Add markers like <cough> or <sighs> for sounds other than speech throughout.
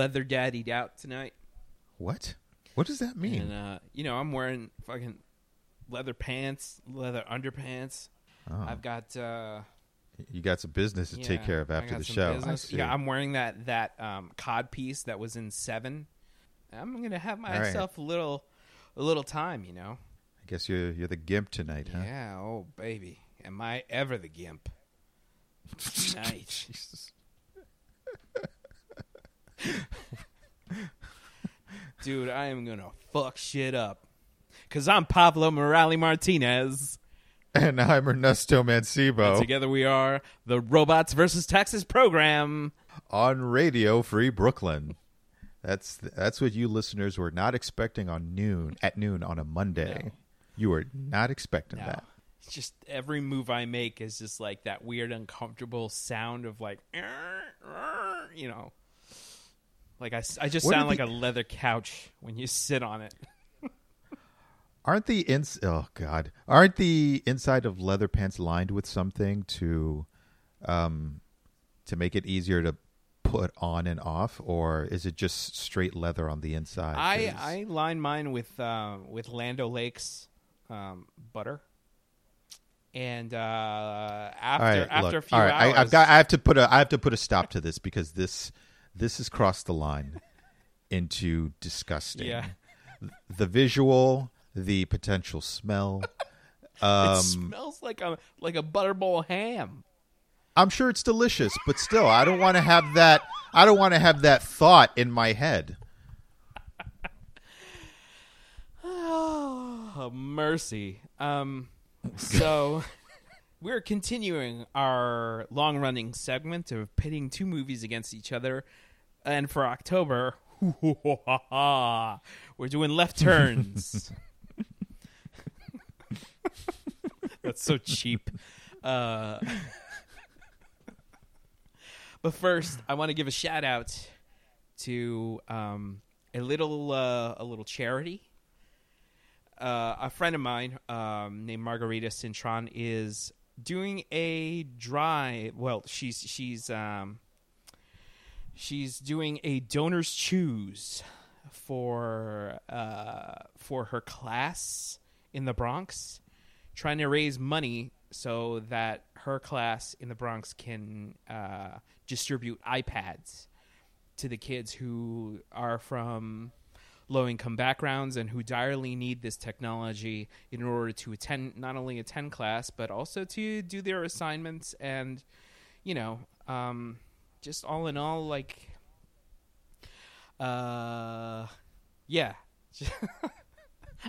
leather daddied out tonight, What? What does that mean? and uh, you know I'm wearing fucking leather pants, leather underpants. Oh. I've got uh, you got some business to take care of after the show. I business. see. Yeah, I'm wearing that that um, cod piece that was in Seven. I'm gonna have right. myself a little a little time, you know. I guess you're you're the gimp tonight, huh? Yeah. Oh baby, am I ever the gimp? <laughs> Nice. <laughs> Dude, I am gonna fuck shit up. Cause I'm Pablo Morales Martinez. And I'm Ernesto And Mancebo together we are the Robots versus Texas program. on Radio Free Brooklyn. That's that's what you listeners were not expecting on noon at noon on a Monday. No. You were not expecting No. that. It's just every move I make is just like that weird, uncomfortable sound of like, you know, like I, I just What sound like the- a leather couch when you sit on it. <laughs> Aren't the ins oh god. Aren't the inside of leather pants lined with something to um to make it easier to put on and off or is it just straight leather on the inside? I 'Cause- I line mine with uh, with Land O'Lakes um, butter, and uh, after right, after look, a few all right, hours, I, I've got. I have to put a. I have to put a stop to this because this this has crossed the line into disgusting. Yeah. The visual, the potential smell. <laughs> it Um, smells like a like a butterball ham. I'm sure it's delicious, but still, I don't want to have that. I don't want to have that thought in my head. <sighs> Oh, mercy. Um, so <laughs> we're continuing our long running segment of pitting two movies against each other, and for October, <laughs> we're doing left turns. <laughs> That's so cheap. Uh, but first, I want to give a shout out to um, a little uh, a little charity uh, a friend of mine um, named Margarita Cintron is doing a drive. Well, she's she's um, she's doing a donors choose for uh, for her class in the Bronx, trying to raise money so that her class in the Bronx can uh, distribute iPads to the kids who are from low income backgrounds and who direly need this technology in order to attend not only attend class but also to do their assignments and you know um, just all in all like uh yeah. <laughs>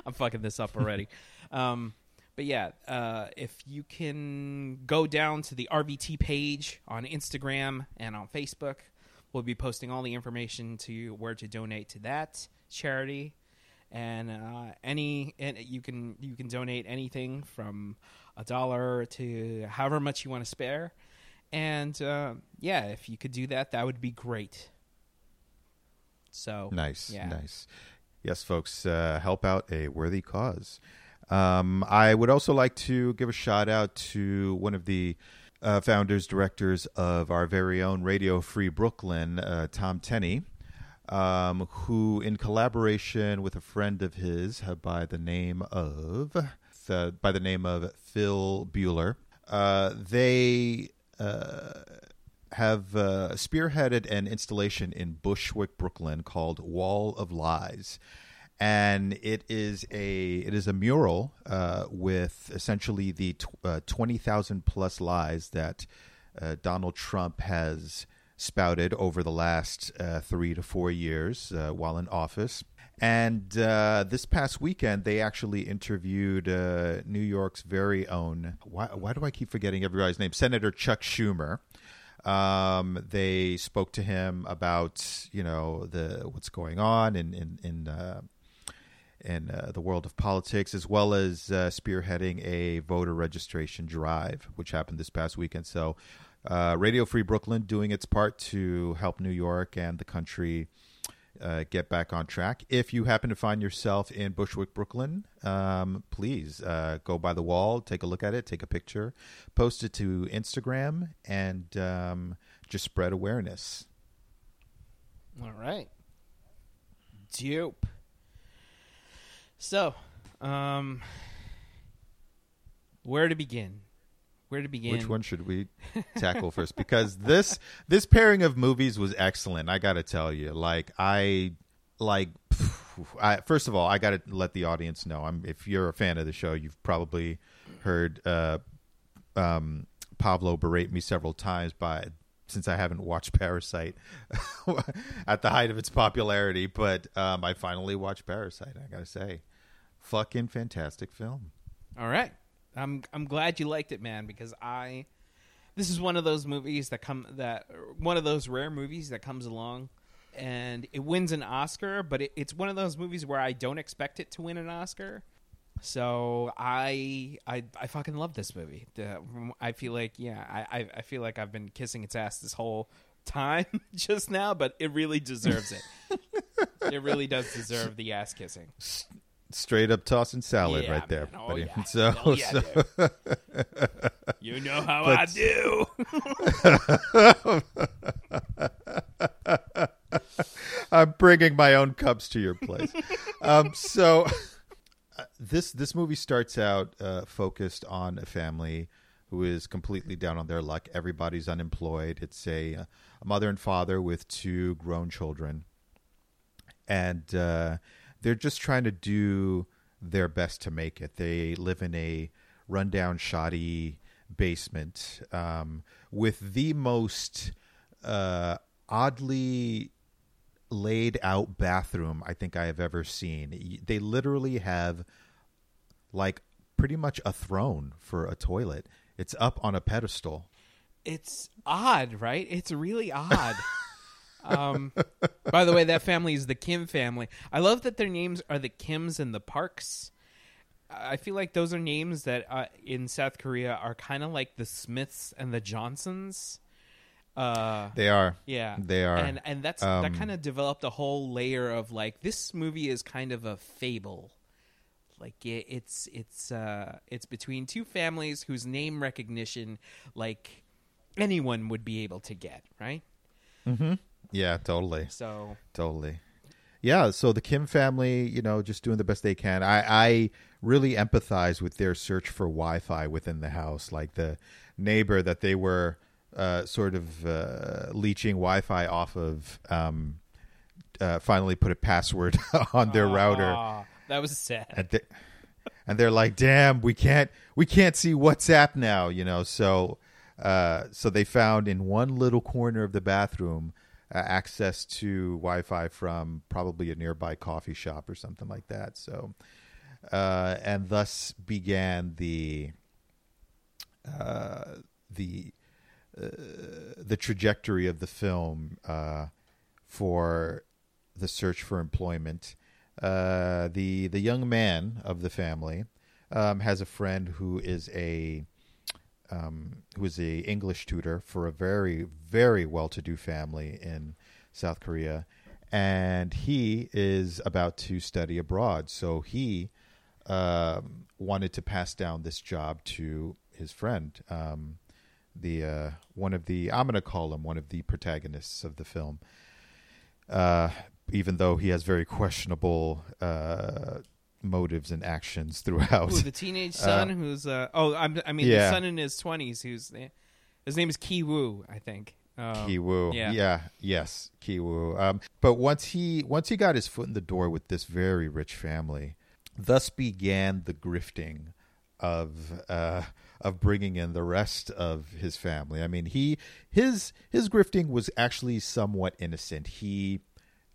I'm fucking this up already. <laughs> Um but yeah uh if you can go down to the rvt page on instagram and on facebook we'll be posting all the information to where to donate to that charity. And uh, any and you can you can donate anything from a dollar to however much you want to spare and uh, yeah if you could do that that would be great so Nice, yeah. nice. Yes, folks, uh, help out a worthy cause. Um, I would also like to give a shout out to one of the uh, founders, directors of our very own Radio Free Brooklyn, uh, Tom Tenney, um, who, in collaboration with a friend of his uh, by the name of by the name of Phil Bueller, uh, they have uh, spearheaded an installation in Bushwick, Brooklyn, called Wall of Lies, and it is a it is a mural uh, with essentially the tw- uh, twenty thousand plus lies that uh, Donald Trump has spouted over the last uh, three to four years uh, while in office. And uh, this past weekend, they actually interviewed uh, New York's very own. Why, why do I keep forgetting everybody's name? Senator Chuck Schumer. Um, they spoke to him about you know the what's going on in in in uh, in uh, the world of politics, as well as uh, spearheading a voter registration drive, which happened this past weekend. So, uh, Radio Free Brooklyn doing its part to help New York and the country uh, get back on track. If you happen to find yourself in Bushwick, Brooklyn, um, please uh, go by the wall, take a look at it, take a picture, post it to Instagram, and um, just spread awareness. All right. Dope. So, um, where to begin? Where to begin? Which one should we <laughs> tackle first? Because this this pairing of movies was excellent. I got to tell you, like I like. I, first of all, I got to let the audience know. I'm if you're a fan of the show, you've probably heard uh, um, Pablo berate me several times by since I haven't watched Parasite <laughs> at the height of its popularity. But um, I finally watched Parasite. I got to say, fucking fantastic film. All right. I'm I'm glad you liked it, man, because I this is one of those movies that come that one of those rare movies that comes along and it wins an Oscar, but it, it's one of those movies where I don't expect it to win an Oscar. So I I I fucking love this movie. I feel like yeah, I, I I feel like I've been kissing its ass this whole time <laughs> just now, but it really deserves it. <laughs> it really does deserve the ass kissing. Straight up tossing salad Yeah, right there, man. Oh, buddy. yeah. <laughs> So, Oh, yeah, so <laughs> You know how But- I do. <laughs> I'm bringing my own cups to your place. um, so uh, this this movie starts out uh, focused on a family who is completely down on their luck. Everybody's unemployed. It's a, a mother and father with two grown children, and uh, they're just trying to do their best to make it. They live in a rundown, shoddy basement um, with the most uh, oddly laid out bathroom I think I have ever seen. They literally have like pretty much a throne for a toilet. It's up on a pedestal. It's odd, right? It's really odd. <laughs> um, by the way, that family is the Kim family. I love that their names are the Kims and the Parks. I feel like those are names that uh, in South Korea are kind of like the Smiths and the Johnsons. Uh, They are. yeah, They are. and and that's that Um, kind of developed a whole layer of like this movie is kind of a fable. Like it, it's it's uh it's between two families whose name recognition like anyone would be able to get, right? Yeah, totally. So Totally. Yeah, so the Kim family, you know, just doing the best they can. I, I really empathize with their search for Wi-Fi within the house, like the neighbor that they were uh, sort of uh, leeching Wi-Fi off of. Um, uh, finally, put a password <laughs> on their router, that was sad. and, they, and they're like, "Damn, we can't, we can't see WhatsApp now," you know. So, uh, so they found in one little corner of the bathroom access to Wi-Fi from probably a nearby coffee shop or something like that. So, uh, and thus began the uh, the uh, the trajectory of the film uh, for the search for employment. Uh, the the young man of the family um, has a friend who is a um, who is a English tutor for a very very well to do family in South Korea, and he is about to study abroad. So he um, wanted to pass down this job to his friend, um, the uh, one of the I'm going to call him one of the protagonists of the film, uh, even though he has very questionable uh, motives and actions <laughs> throughout. Ooh, the teenage son who's uh oh I'm, I mean Yeah. the son in his twenties who's his name is Ki Woo I think. Um, Kiwoo. yeah. Yeah. Yes, Kiwoo. Um, but once he once he got his foot in the door with this very rich family, thus began the grifting of uh, of bringing in the rest of his family. I mean, he his his grifting was actually somewhat innocent. He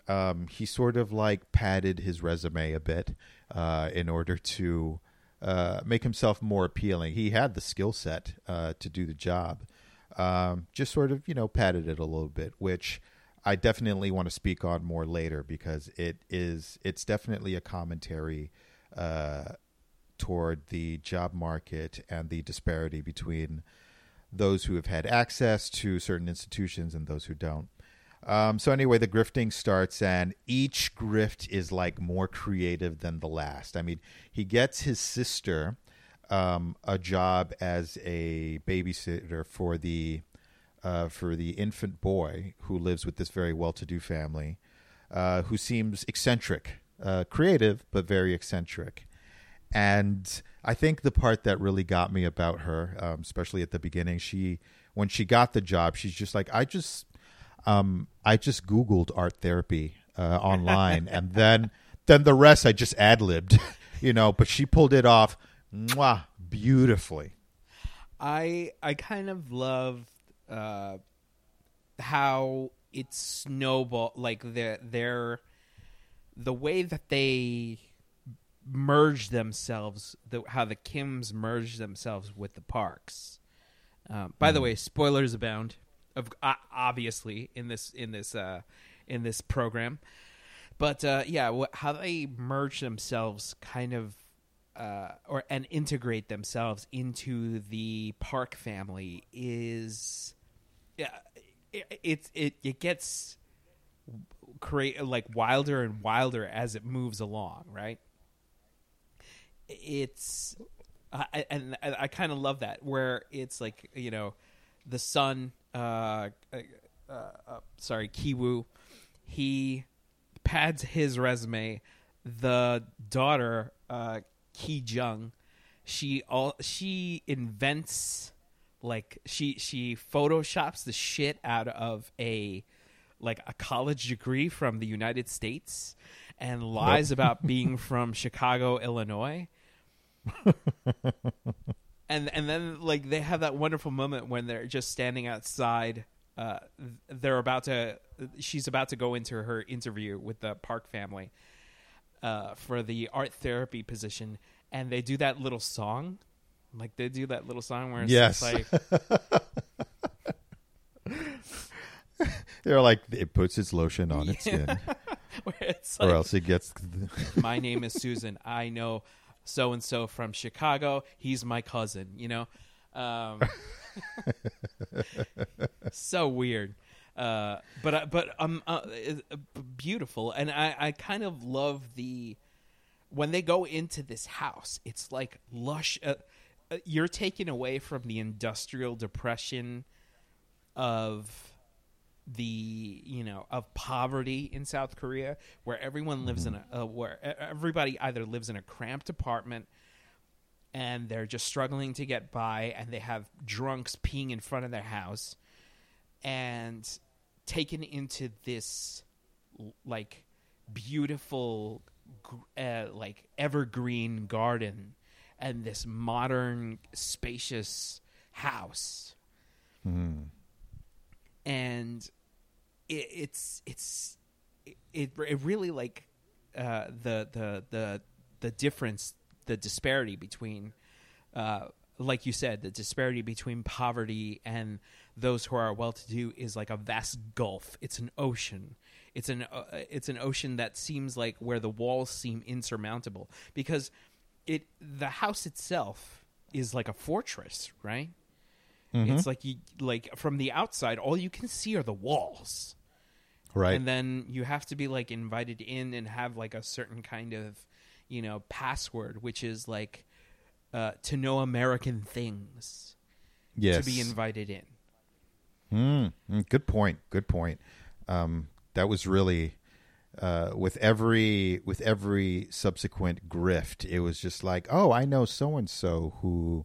um, he sort of like padded his resume a bit uh, in order to uh, make himself more appealing. He had the skill set uh, to do the job. Um, just sort of, you know, padded it a little bit, which I definitely want to speak on more later because it is it's definitely a commentary uh, toward the job market and the disparity between those who have had access to certain institutions and those who don't. Um, so anyway, the grifting starts, and each grift is like more creative than the last. I mean, he gets his sister um, a job as a babysitter for the uh, for the infant boy who lives with this very well-to-do family, uh, who seems eccentric, uh, creative but very eccentric. And I think the part that really got me about her, um, especially at the beginning, she when she got the job, she's just like, I just, um, I just Googled art therapy uh, online, and then then the rest I just ad libbed, <laughs> you know. But she pulled it off, mwah, beautifully. I I kind of love uh, how it snowball like the their the way that they merge themselves the how the Kims merge themselves with the Parks. Um, by the way, spoilers abound. Of uh, obviously in this in this uh, in this program, but uh, yeah, wh- how they merge themselves, kind of, uh, or and integrate themselves into the Park family is, yeah, it it it, it gets create like wilder and wilder as it moves along, right? It's I, and I, I kind of love that where it's like you know the son uh, uh, uh sorry Kiwoo he pads his resume the daughter uh Ki Jung she all she invents like she she photoshops the shit out of a like a college degree from the United States and lies about being from Chicago, Illinois. <laughs> and and then like they have that wonderful moment when they're just standing outside uh they're about to she's about to go into her interview with the Park family uh for the art therapy position and they do that little song like they do that little song where it's Yes. like <laughs> They're like it puts its lotion on its skin, <laughs> where it's or else it gets. my name is Susan. I know so and so from Chicago. He's my cousin, you know? Um, <laughs> so weird. Uh, but uh, but um uh, uh, beautiful and I I kind of love the when they go into this house it's like lush uh, uh, you're taken away from the industrial depression of the you know of poverty in South Korea, where everyone lives in a uh, where everybody either lives in a cramped apartment and they're just struggling to get by, and they have drunks peeing in front of their house, and taken into this like beautiful uh, like evergreen garden and this modern spacious house. And it, it's it's it, it really like uh, the the the the difference the disparity between uh, like you said the disparity between poverty and those who are well to do is like a vast gulf. It's an ocean. It's an uh, it's an ocean that seems like where the walls seem insurmountable because it the house itself is like a fortress right? It's like you like from the outside, all you can see are the walls, right. and then you have to be like invited in and have like a certain kind of, you know, password, which is like uh, to know American things yes. to be invited in. Mm, good point. Good point. Um, that was really uh, with every with every subsequent grift. It was just like, oh, I know so and so who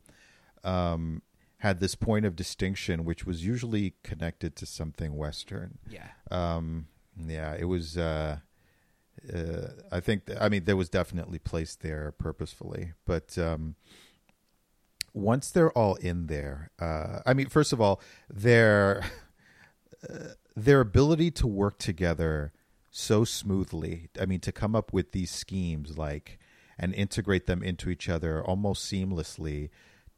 um, had this point of distinction, which was usually connected to something Western. Yeah, Um, yeah, it was. Uh, uh, I think. I mean, there was definitely placed there purposefully, but um, once they're all in there, uh, I mean, first of all, their uh, their ability to work together so smoothly. I mean, to come up with these schemes like and integrate them into each other almost seamlessly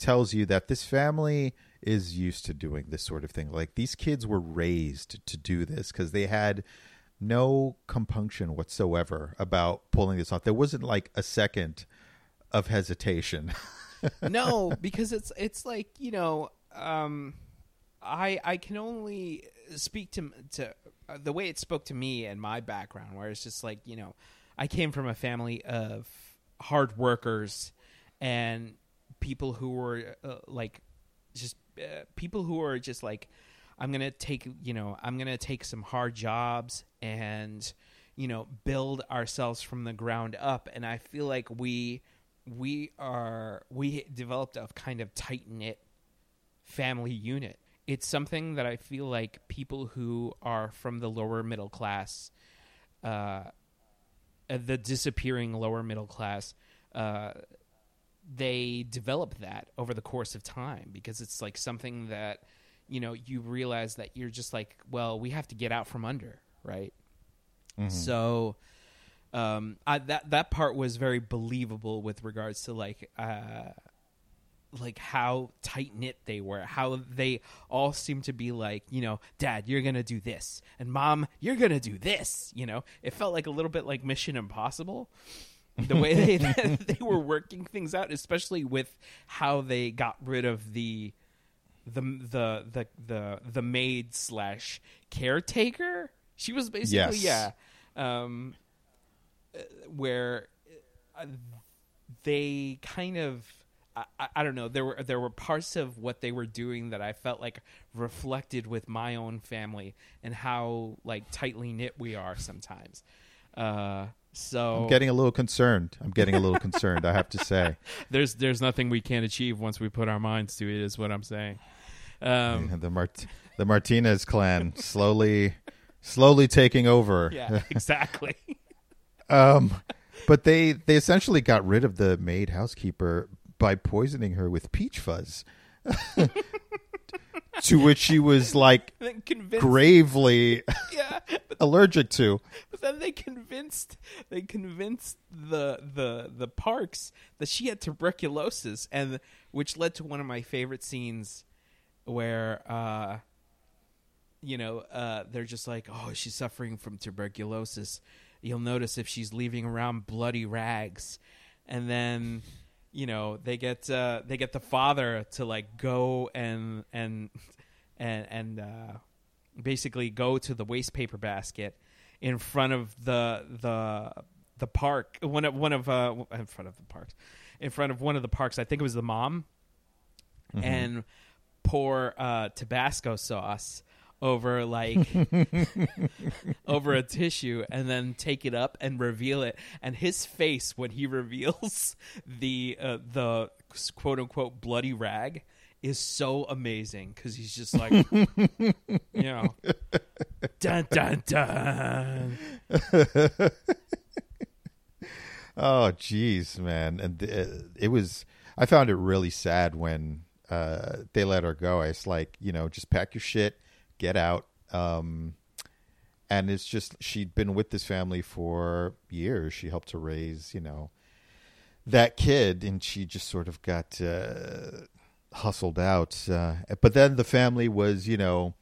tells you that this family is used to doing this sort of thing. Like these kids were raised to do this because they had no compunction whatsoever about pulling this off. There wasn't like a second of hesitation. <laughs> no, because it's it's like you know, um, I I can only speak to to uh, the way it spoke to me and my background, where it's just like you know, I came from a family of hard workers and people who were uh, like just uh, people who are just like I'm gonna take you know I'm gonna take some hard jobs and you know build ourselves from the ground up. And I feel like we we are we developed a kind of tight knit family unit. It's something that I feel like people who are from the lower middle class, uh, uh, the disappearing lower middle class, uh, they develop that over the course of time because it's like something that you know you realize that you're just like well we have to get out from under right? So um I, that that part was very believable with regards to like uh like how tight knit they were, how they all seemed to be like, you know, Dad, you're gonna do this, and Mom, you're gonna do this. You know, it felt like a little bit like Mission Impossible, the way they <laughs> they were working things out, especially with how they got rid of the the the the the the maid slash caretaker. She was basically Yes. yeah, um, uh, where uh, they kind of I, I- I don't know there were there were parts of what they were doing that I felt like reflected with my own family and how like tightly knit we are sometimes. Uh, so I'm getting a little concerned. I'm getting a little concerned. I have to say. <laughs> there's there's nothing we can't achieve once we put our minds to it. Is what I'm saying. Um, the Mart- the Martinez clan <laughs> slowly, slowly taking over. yeah, exactly. <laughs> Um, but they they essentially got rid of the maid housekeeper by poisoning her with peach fuzz. To which she was like <laughs> then convinced, gravely <laughs> yeah, but, <laughs> allergic to. but then they convinced they convinced the the the parks that she had tuberculosis, and which led to one of my favorite scenes where uh you know uh they're just like oh she's suffering from tuberculosis. You'll notice if she's leaving around bloody rags. And then you know they get uh they get the father to like go and and and and uh basically go to the waste paper basket in front of the the the park. One of one of uh in front of the parks. In front of one of the parks. I think it was the mom and pour uh tabasco sauce over like <laughs> over a tissue and then take it up and reveal it and his face when he <laughs> reveals the uh, the quote unquote bloody rag is so amazing because he's just like <laughs> you know dun dun dun Oh, jeez, man, and uh, it was. I found it really sad when uh, they let her go. It's like you know, just pack your shit, get out. Um, and it's just she'd been with this family for years. She helped to raise, you know, that kid, and she just sort of got uh, hustled out. Uh, but then the family was, you know,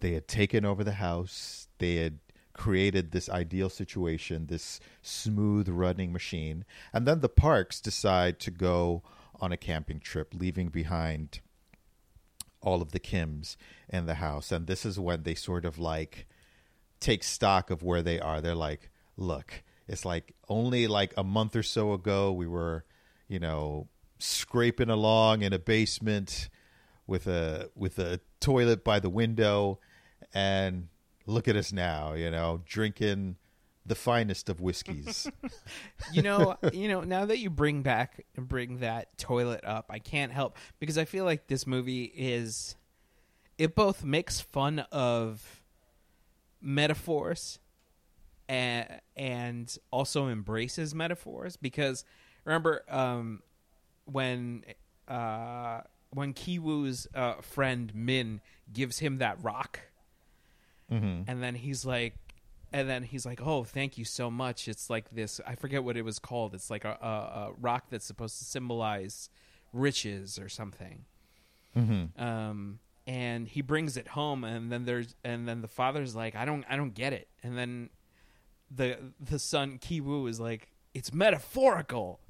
they had taken over the house. They had created this ideal situation, this smooth running machine. And then the Parks decide to go on a camping trip, leaving behind all of the Kims in the house. And this is when they sort of like take stock of where they are. They're like, look, it's like only like a month or so ago we were, you know, scraping along in a basement with a with a toilet by the window and look at us now, you know, drinking the finest of whiskeys. <laughs> you know you know now that you bring back and bring that toilet up i can't help because i feel like this movie is it both makes fun of metaphors and and also embraces metaphors because remember um when uh when kiwoo's uh friend min gives him that rock hmm and then he's like and then he's like oh thank you so much. It's like this i forget what it was called. It's like a, a, a rock that's supposed to symbolize riches or something. Hmm um and he brings it home and then there's and then the father's like i don't i don't get it. And then the the son kiwoo is like it's metaphorical.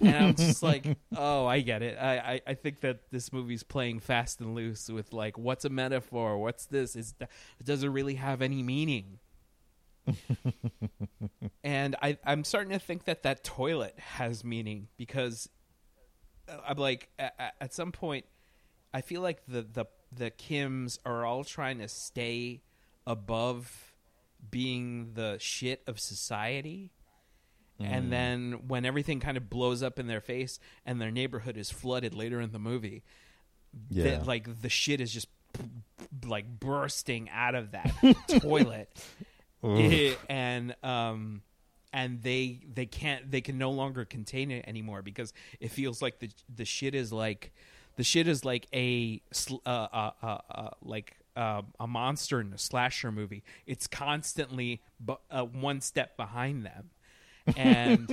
And i'm just <laughs> like oh i get it. I, I i think that this movie's playing fast and loose with like what's a metaphor? What's this? Is it doesn't really have any meaning and i i'm starting to think that that toilet has meaning because uh, i'm like at, at some point I feel like the the the Kims are all trying to stay above being the shit of society. Mm. And then when everything kind of blows up in their face and their neighborhood is flooded later in the movie, the- Yeah. like the shit is just like bursting out of that <laughs> toilet. And um and they they can't they can no longer contain it anymore because it feels like the the shit is like the shit is like a uh, uh, uh, uh, like uh, a monster in a slasher movie. It's constantly bu- uh, one step behind them, and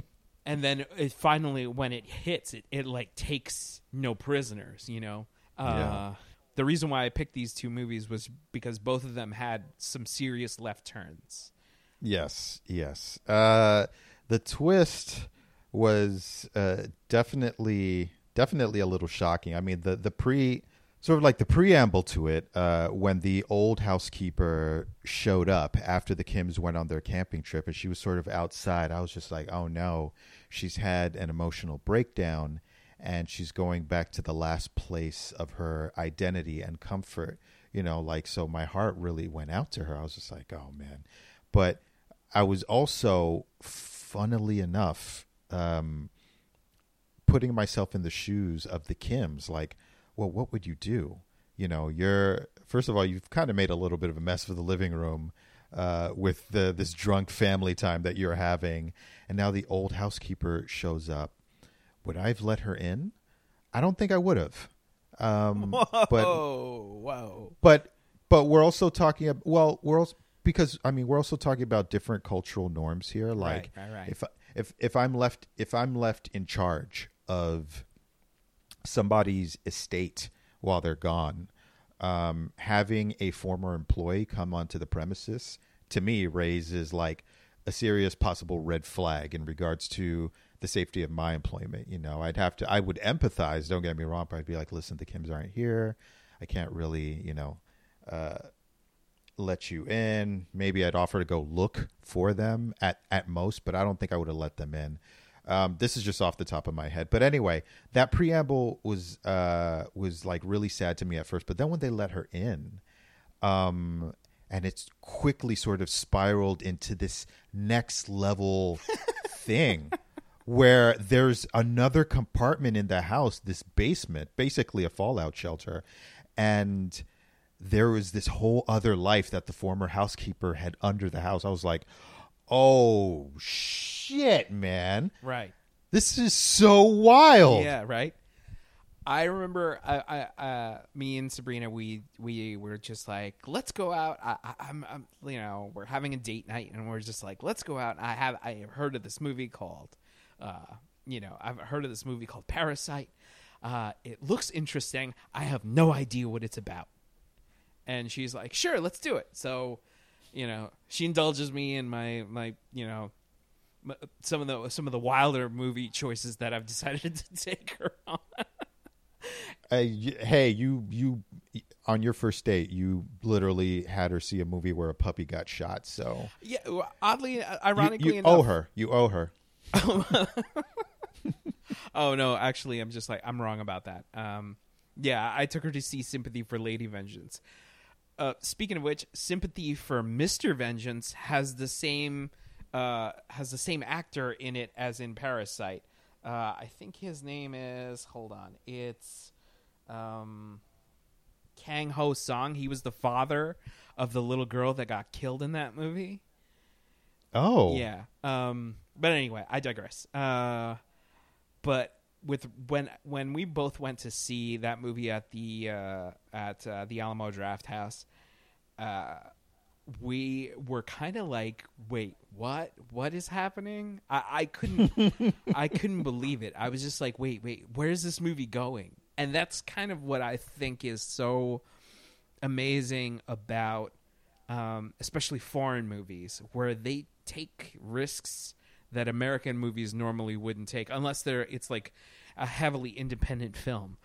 <laughs> and then it finally when it hits, it it like takes no prisoners. You know. Uh, Yeah. The reason why I picked these two movies was because both of them had some serious left turns. Yes, yes. Uh, the twist was uh, definitely definitely a little shocking. I mean, the the pre sort of like the preamble to it uh, when the old housekeeper showed up after the Kims went on their camping trip and she was sort of outside. I was just like, oh no, she's had an emotional breakdown and she's going back to the last place of her identity and comfort. You know, like so my heart really went out to her. I was just like, oh man. But I was also, funnily enough, um, putting myself in the shoes of the Kims. Like, well, what would you do? You know, you're first of all, you've kind of made a little bit of a mess of the living room uh, with the this drunk family time that you're having, and now the old housekeeper shows up. Would I have let her in? I don't think I would have. Um, <laughs> but Whoa, whoa. but but we're also talking about well we're also because i mean we're also talking about different cultural norms here like right, right. if if if i'm left if i'm left in charge of somebody's estate while they're gone um having a former employee come onto the premises to me raises like a serious possible red flag in regards to the safety of my employment. You know, I'd have to, I would empathize. Don't get me wrong, but I'd be like, listen, the Kims aren't here. I can't really, you know, uh, let you in. Maybe I'd offer to go look for them at at most, but I don't think I would have let them in. Um, this is just off the top of my head, but anyway, that preamble was uh, was like really sad to me at first. But then when they let her in, um, and it's quickly sort of spiraled into this next level <laughs> thing where there's another compartment in the house, this basement, basically a fallout shelter, and there was this whole other life that the former housekeeper had under the house. I was like, "Oh shit, man. Right. This is so wild." Yeah, right. I remember, I, I, uh, me and Sabrina, we we were just like, let's go out. I, I, I'm, I'm, you know, we're having a date night, and we're just like, let's go out. I have, I have heard of this movie called, uh, you know, I've heard of this movie called Parasite. Uh, it looks interesting. I have no idea what it's about. And she's like, sure, let's do it. So, you know, she indulges me in my my, you know, m- some of the some of the wilder movie choices that I've <laughs> decided to take her on. Uh, hey, you you on your first date, you literally had her see a movie where a puppy got shot. So Yeah, well, oddly, you, ironically you enough. owe her. You owe her. <laughs> Oh no, actually, I'm just like I'm wrong about that. Um, yeah, I took her to see Sympathy for Lady Vengeance. Uh, speaking of which, Sympathy for Mister Vengeance has the same uh, has the same actor in it as in Parasite. Uh, I think his name is hold on, it's um, Kang Ho Song. He was the father of the little girl that got killed in that movie. Oh, Yeah. Um. But anyway, I digress. Uh. But with when when we both went to see that movie at the uh, at uh, the Alamo Drafthouse, uh, we were kind of like, wait, what? What is happening? I, I couldn't <laughs> I couldn't believe it. I was just like, wait, wait, where is this movie going? And that's kind of what I think is so amazing about um, especially foreign movies where they take risks that American movies normally wouldn't take unless they're it's like a heavily independent film.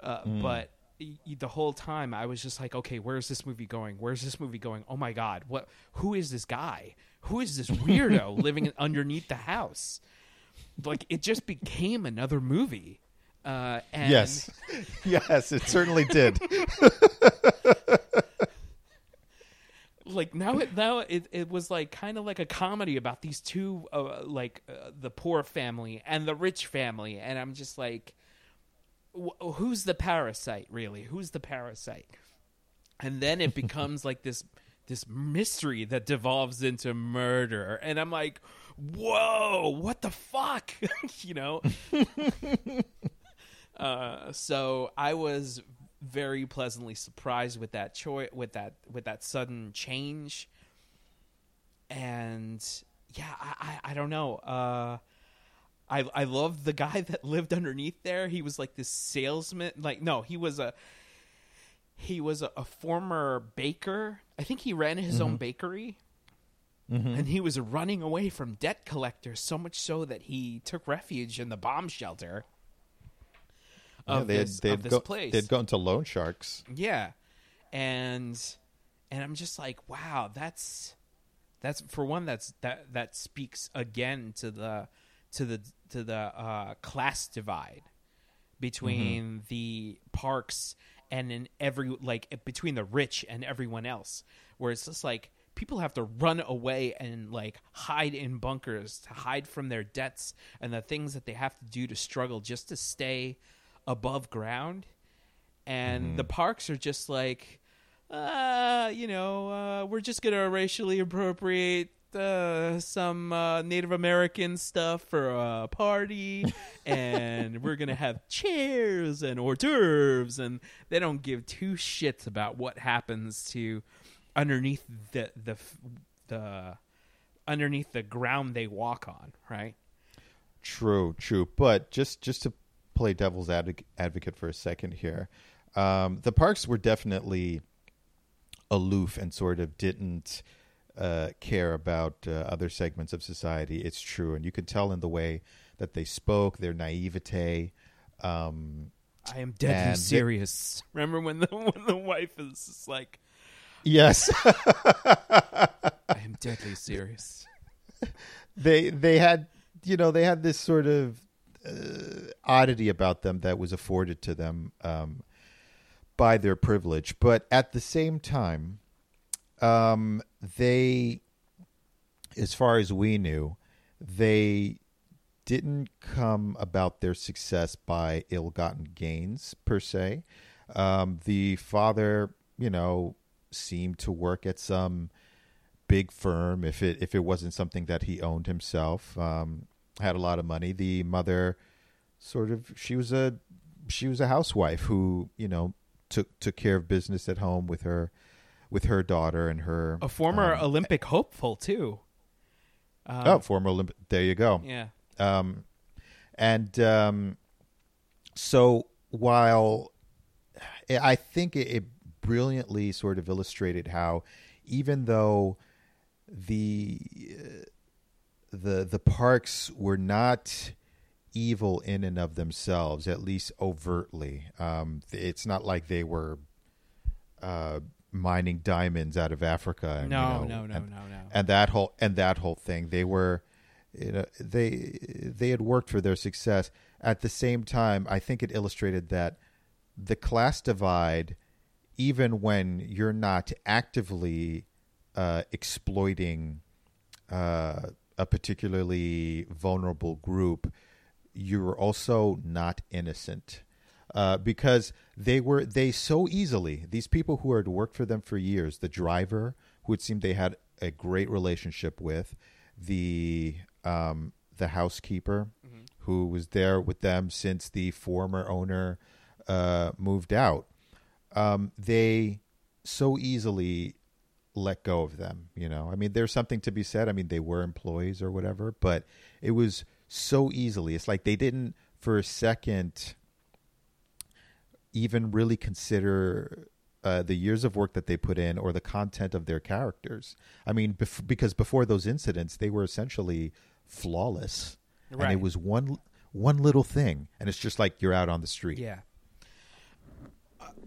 Uh, But y- y- the whole time I was just like, okay, where's this movie going? Where's this movie going? Oh my god, what? Who is this guy? Who is this <laughs> weirdo living underneath the house? Like it just became another movie. Uh, and Yes, <laughs> yes, it certainly did. <laughs> like now it now it, it was like kind of like a comedy about these two uh, like uh, the poor family and the rich family. And i'm just like wh- who's the parasite really? Who's the parasite? And then it <laughs> becomes like this this mystery that devolves into murder. And i'm like whoa what the fuck? <laughs> You know? <laughs> Uh so i was very pleasantly surprised with that choice with that with that sudden change and yeah i i, I don't know uh I, I love the guy <laughs> that lived underneath there. He was like this salesman. Like, no, he was a he was a, a former baker. I think he ran his own bakery, and he was running away from debt collectors. So much so that he took refuge in the bomb shelter of they had, this, they'd of this go, place. They'd gone to loan sharks. Yeah. And and I'm just like, wow, that's that's for one that's that that speaks again to the to the to the uh class divide between the parks and in every like between the rich and everyone else where it's just like people have to run away and like hide in bunkers to hide from their debts and the things that they have to do to struggle just to stay above ground and the parks are just like uh you know uh we're just gonna racially appropriate uh, some uh, Native American stuff for a party, <laughs> and we're gonna have chairs and hors d'oeuvres, and they don't give two shits about what happens to underneath the the the underneath the ground they walk on, right? True, true. But just just to play devil's advoc- advocate for a second here, um, the parks were definitely aloof and sort of didn't uh, care about uh, other segments of society. It's true, and you can tell in the way that they spoke, their naivete. Um, I am deadly And they- serious. Remember when the <laughs> when the wife is just like, yes, I am deadly serious. <laughs> they they had you know they had this sort of oddity about them that was afforded to them um, by their privilege, but at the same time, um, they, as far as we knew, they didn't come about their success by ill-gotten gains per se. Um, the father, you know, seemed to work at some big firm if it if it wasn't something that he owned himself. Um, had a lot of money. The mother, sort of, she was a she was a housewife who you know took took care of business at home with her with her daughter and her A former um, Olympic hopeful too. Um, oh former Olympic. There you go. yeah. Um, and um, so while I think it, it brilliantly sort of illustrated how even though the uh, the the parks were not evil in and of themselves, at least overtly. Um, it's not like they were uh, mining diamonds out of Africa. and, you No, know, no, no, and- no, no. and that whole and that whole thing they were you know they they had worked for their success at the same time i think it illustrated that the class divide even when you're not actively uh, exploiting uh, a particularly vulnerable group you're also not innocent. Uh, because they were they so easily these people who had worked for them for years the driver who it seemed they had a great relationship with the um, the housekeeper who was there with them since the former owner uh, moved out um, they so easily let go of them you know i mean there's something to be said i mean they were employees or whatever but it was so easily it's like they didn't for a second even really consider uh, the years of work that they put in or the content of their characters. I mean, bef- because before those incidents, they were essentially flawless, and it was one one little thing, and it's just like you're out on the street. Yeah.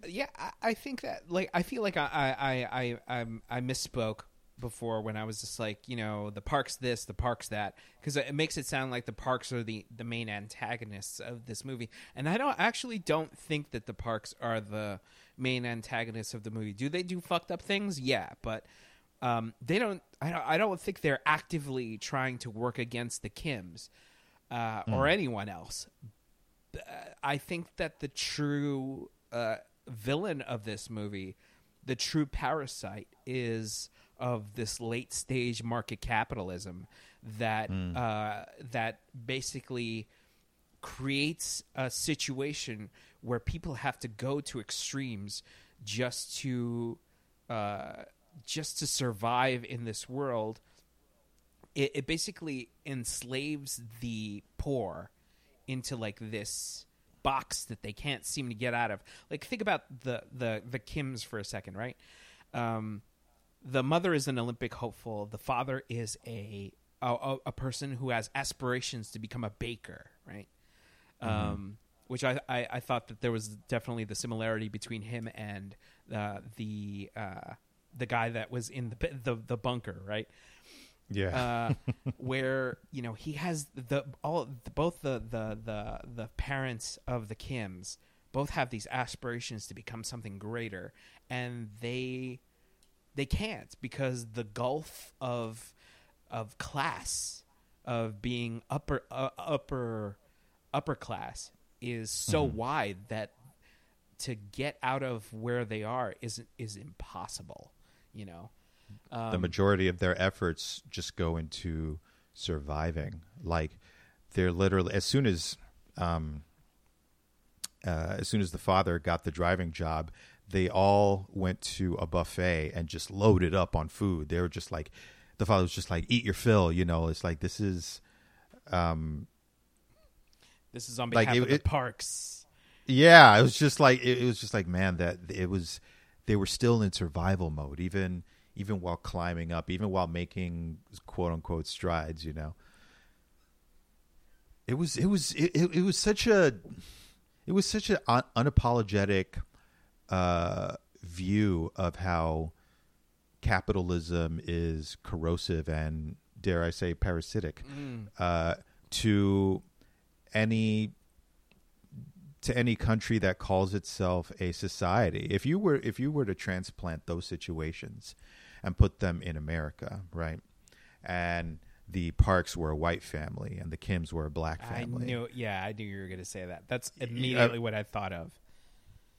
Yeah, I, I think that like I feel like I I I I, I'm- misspoke before when I was just like, you know, the parks this, the parks that, because it makes it sound like the parks are the the main antagonists of this movie, and I don't actually don't think that the parks are the main antagonists of the movie. Do they do fucked up things? Yeah, but um, they don't. I don't. I don't think they're actively trying to work against the Kims uh, or anyone else. Uh, I think that the true uh, villain of this movie, the true parasite, is of this late stage market capitalism that uh, that basically creates a situation where people have to go to extremes just to uh, just to survive in this world. It, it basically enslaves the poor into like this box that they can't seem to get out of. Like think about the the the Kims for a second, right? Um, the mother is an Olympic hopeful. The father is a a, a person who has aspirations to become a baker, right? Um, which I, I I thought that there was definitely the similarity between him and uh, the uh, the guy that was in the the, the bunker, right? Yeah. uh, <laughs> where you know he has the all both the the the the parents of the Kims both have these aspirations to become something greater, and they they can't because the gulf of of class of being upper uh, upper upper class is so wide that to get out of where they are is is impossible you know um, the majority of their efforts just go into surviving. Like they're literally as soon as um, uh, as soon as the father got the driving job, they all went to a buffet and just loaded up on food. They were just like the father was just like, "Eat your fill," you know. It's like this is, um, this is on like, behalf it- of the it- parks yeah. It was just like it, it was just like man that it was. They were still in survival mode, even even while climbing up, even while making quote unquote strides. You know. It was it was it, it, it was such a it was such an un- unapologetic uh, view of how capitalism is corrosive and dare I say parasitic uh, to any to any country that calls itself a society. If you were if you were to transplant those situations and put them in America, right? And the Parks were a white family and the Kims were a black family. i knew yeah i knew you were going to say that that's immediately what i thought of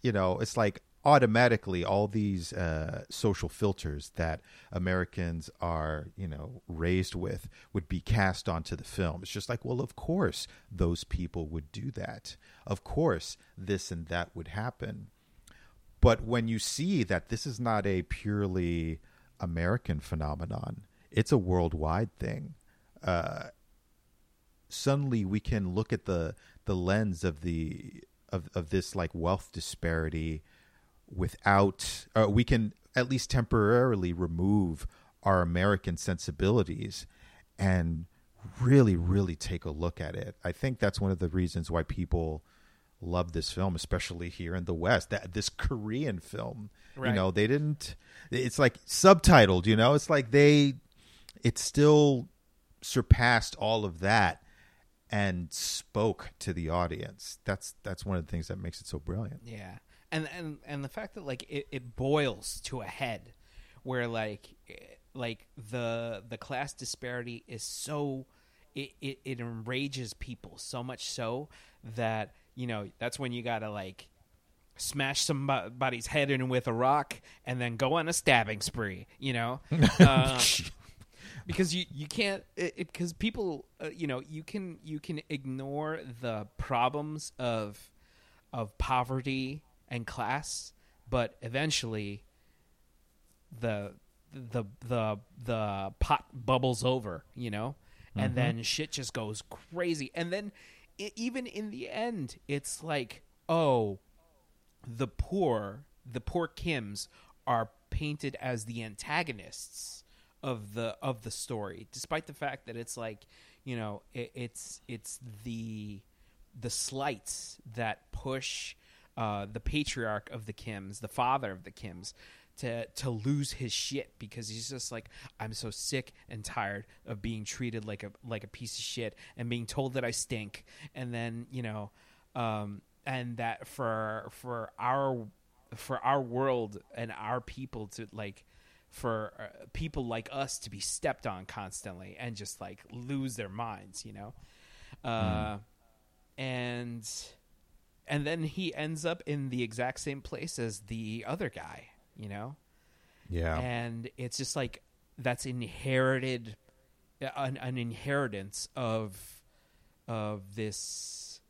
you know, it's like automatically all these uh, social filters that Americans are, you know, raised with would be cast onto the film. It's just like, well, of course those people would do that. Of course this and that would happen. But when you see that this is not a purely American phenomenon, it's a worldwide thing. Uh, suddenly we can look at the the lens of the of of this like wealth disparity without uh, we can at least temporarily remove our American sensibilities and really really take a look at it. I think that's one of the reasons why people love this film especially here in the west. That this korean film you know they didn't it's like subtitled you know? It's like they it still surpassed all of that and spoke to the audience. That's that's one of the things that makes it so brilliant. Yeah, and and and the fact that like it, it boils to a head, where like eh, like the the class disparity is so it, it it enrages people so much so that you know that's when you gotta like smash somebody's head in with a rock and then go on a stabbing spree you know? <laughs> Uh, because you you can't because people uh, you know you can you can ignore the problems of of poverty and class but eventually the the the the pot bubbles over you know? And then shit just goes crazy. And then i even in the end it's like oh the poor the poor kims are painted as the antagonists of the of the story despite the fact that it's like you know it, it's it's the the slights that push uh, the patriarch of the kims the father of the kims to to lose his shit because he's just like I'm so sick and tired of being treated like a like a piece of shit and being told that I stink. And then you know um and that for for our for our world and our people to like for uh, people like us to be stepped on constantly and just like lose their minds you know? Uh and and then he ends up in the exact same place as the other guy you know? Yeah. and it's just like that's inherited an, an inheritance of of this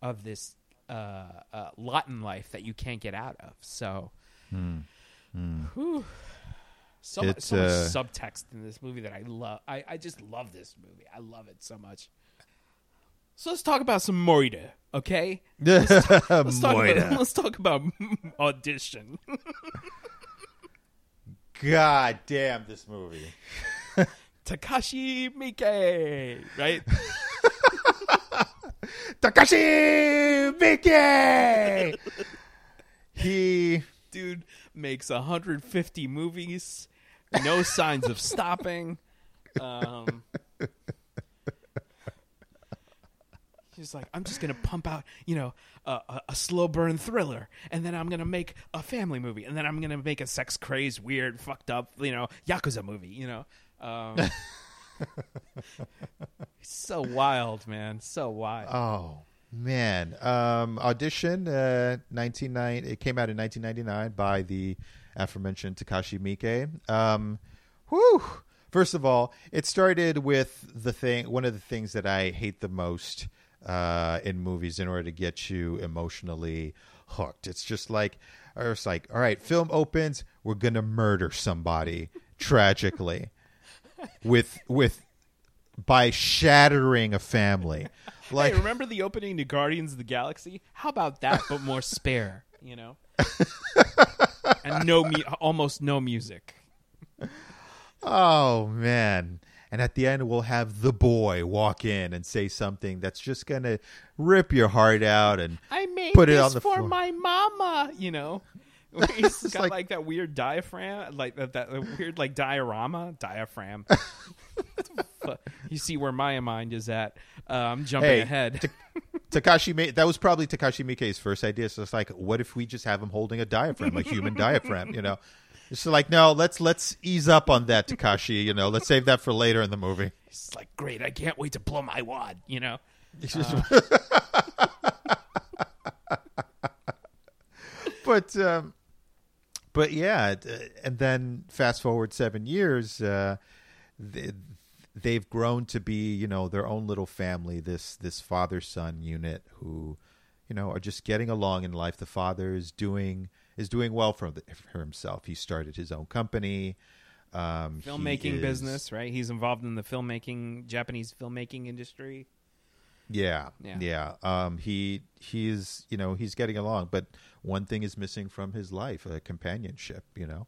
of this uh, uh Latin life that you can't get out of. So whew. so, much, It's, so much uh, subtext in this movie that I love I, I just love this movie. I love it so much. So let's talk about some Moida okay? <laughs> Let's talk, Moida. about, let's talk about <laughs> <laughs> audition God damn this movie. <laughs> Takashi Miike, right? <laughs> Takashi Miike. he Dude makes 150 movies, no signs of stopping. Um, he's like, I'm just gonna pump out, you know, a, a, a slow burn thriller, and then I'm gonna make a family movie, and then I'm gonna make a sex crazed, weird, fucked up, you know, yakuza movie. You know, um, <laughs> so wild, man, so wild. Oh man, um, audition uh. It came out in nineteen ninety nine by the aforementioned Takashi Miike. Um, whew. First of all, it started with the thing. One of the things that I hate the most uh, in movies, in order to get you emotionally hooked, it's just like, or it's like, all right, film opens, we're gonna murder somebody <laughs> tragically with with by shattering a family. <laughs> Like hey, remember the opening to Guardians of the Galaxy? How about that, but more <laughs> spare? You know, and no, mu- almost no music. Oh man. And at the end we'll have the boy walk in and say something that's just going to rip your heart out and I made Put it on the for floor. my mama. You know, <laughs> he's got like- like, that weird diaphragm, like that, that weird like diorama, diaphragm. <laughs> you see where my mind is at. Uh, I'm jumping Hey, ahead. <laughs> Takashi made that was probably Takashi Miike's first idea. So it's like what if we just have him holding a diaphragm, a human diaphragm, you know? It's like no, let's let's ease up on that Takashi, you know. Let's save that for later in the movie. It's like great. I can't wait to blow my wad. You know. <laughs> <laughs> but um, but yeah, uh, and then fast forward seven years, uh, they, they've grown to be you know their own little family. This this father son unit who you know are just getting along in life. The father is doing is doing well for, the, for himself. He started his own company. Um, Filmmaking is- business, right? He's involved in the filmmaking, Japanese filmmaking industry. Yeah, Yeah. yeah. Um, he he's you know he's getting along, but one thing is missing from his life: a companionship. You know,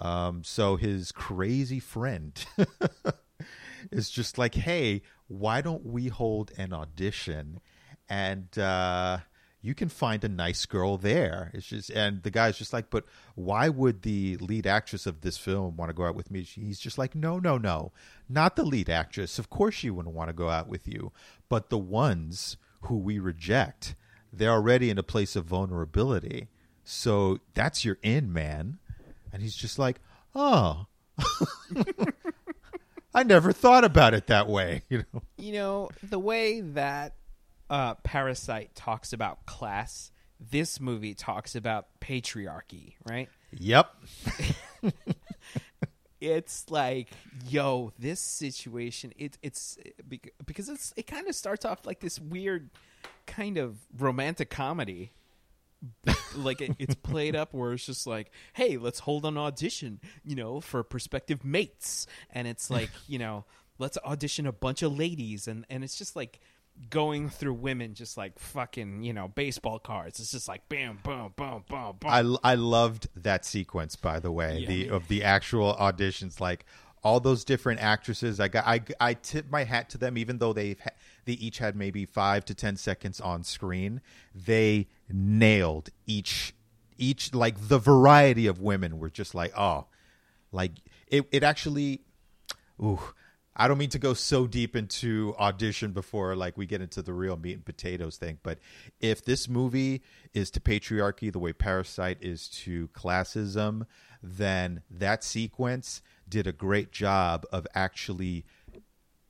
um, so his crazy friend <laughs> is just like, hey, why don't we hold an audition, and uh, you can find a nice girl there. It's just, and the guy's just like, but why would the lead actress of this film want to go out with me? He's just like, no, no, no, not the lead actress. Of course she wouldn't want to go out with you, but the ones who we reject, they're already in a place of vulnerability. So that's your in, man. And he's just like, oh. <laughs> I never thought about it that way, you know. You know, the way that uh, Parasite talks about class, this movie talks about patriarchy, right? Yep. <laughs> It's like, yo, this situation, it, it's bec- because it's it kind of starts off like this weird kind of romantic comedy. like it, it's played up where it's just like, hey, let's hold an audition, you know, for prospective mates, and it's like, you know, let's audition a bunch of ladies, and and it's just like going through women, just like fucking, you know, baseball cards. It's just like bam, boom, boom, boom, boom. I, I loved that sequence by the way Yeah. the of the actual auditions like all those different actresses I got I I tip my hat to them even though they've ha- they each had maybe 5 to 10 seconds on screen they nailed each each like the variety of women were just like oh like it it actually ooh I don't mean to go so deep into audition before like we get into the real meat and potatoes thing, but if this movie is to patriarchy the way Parasite is to classism, then that sequence did a great job of actually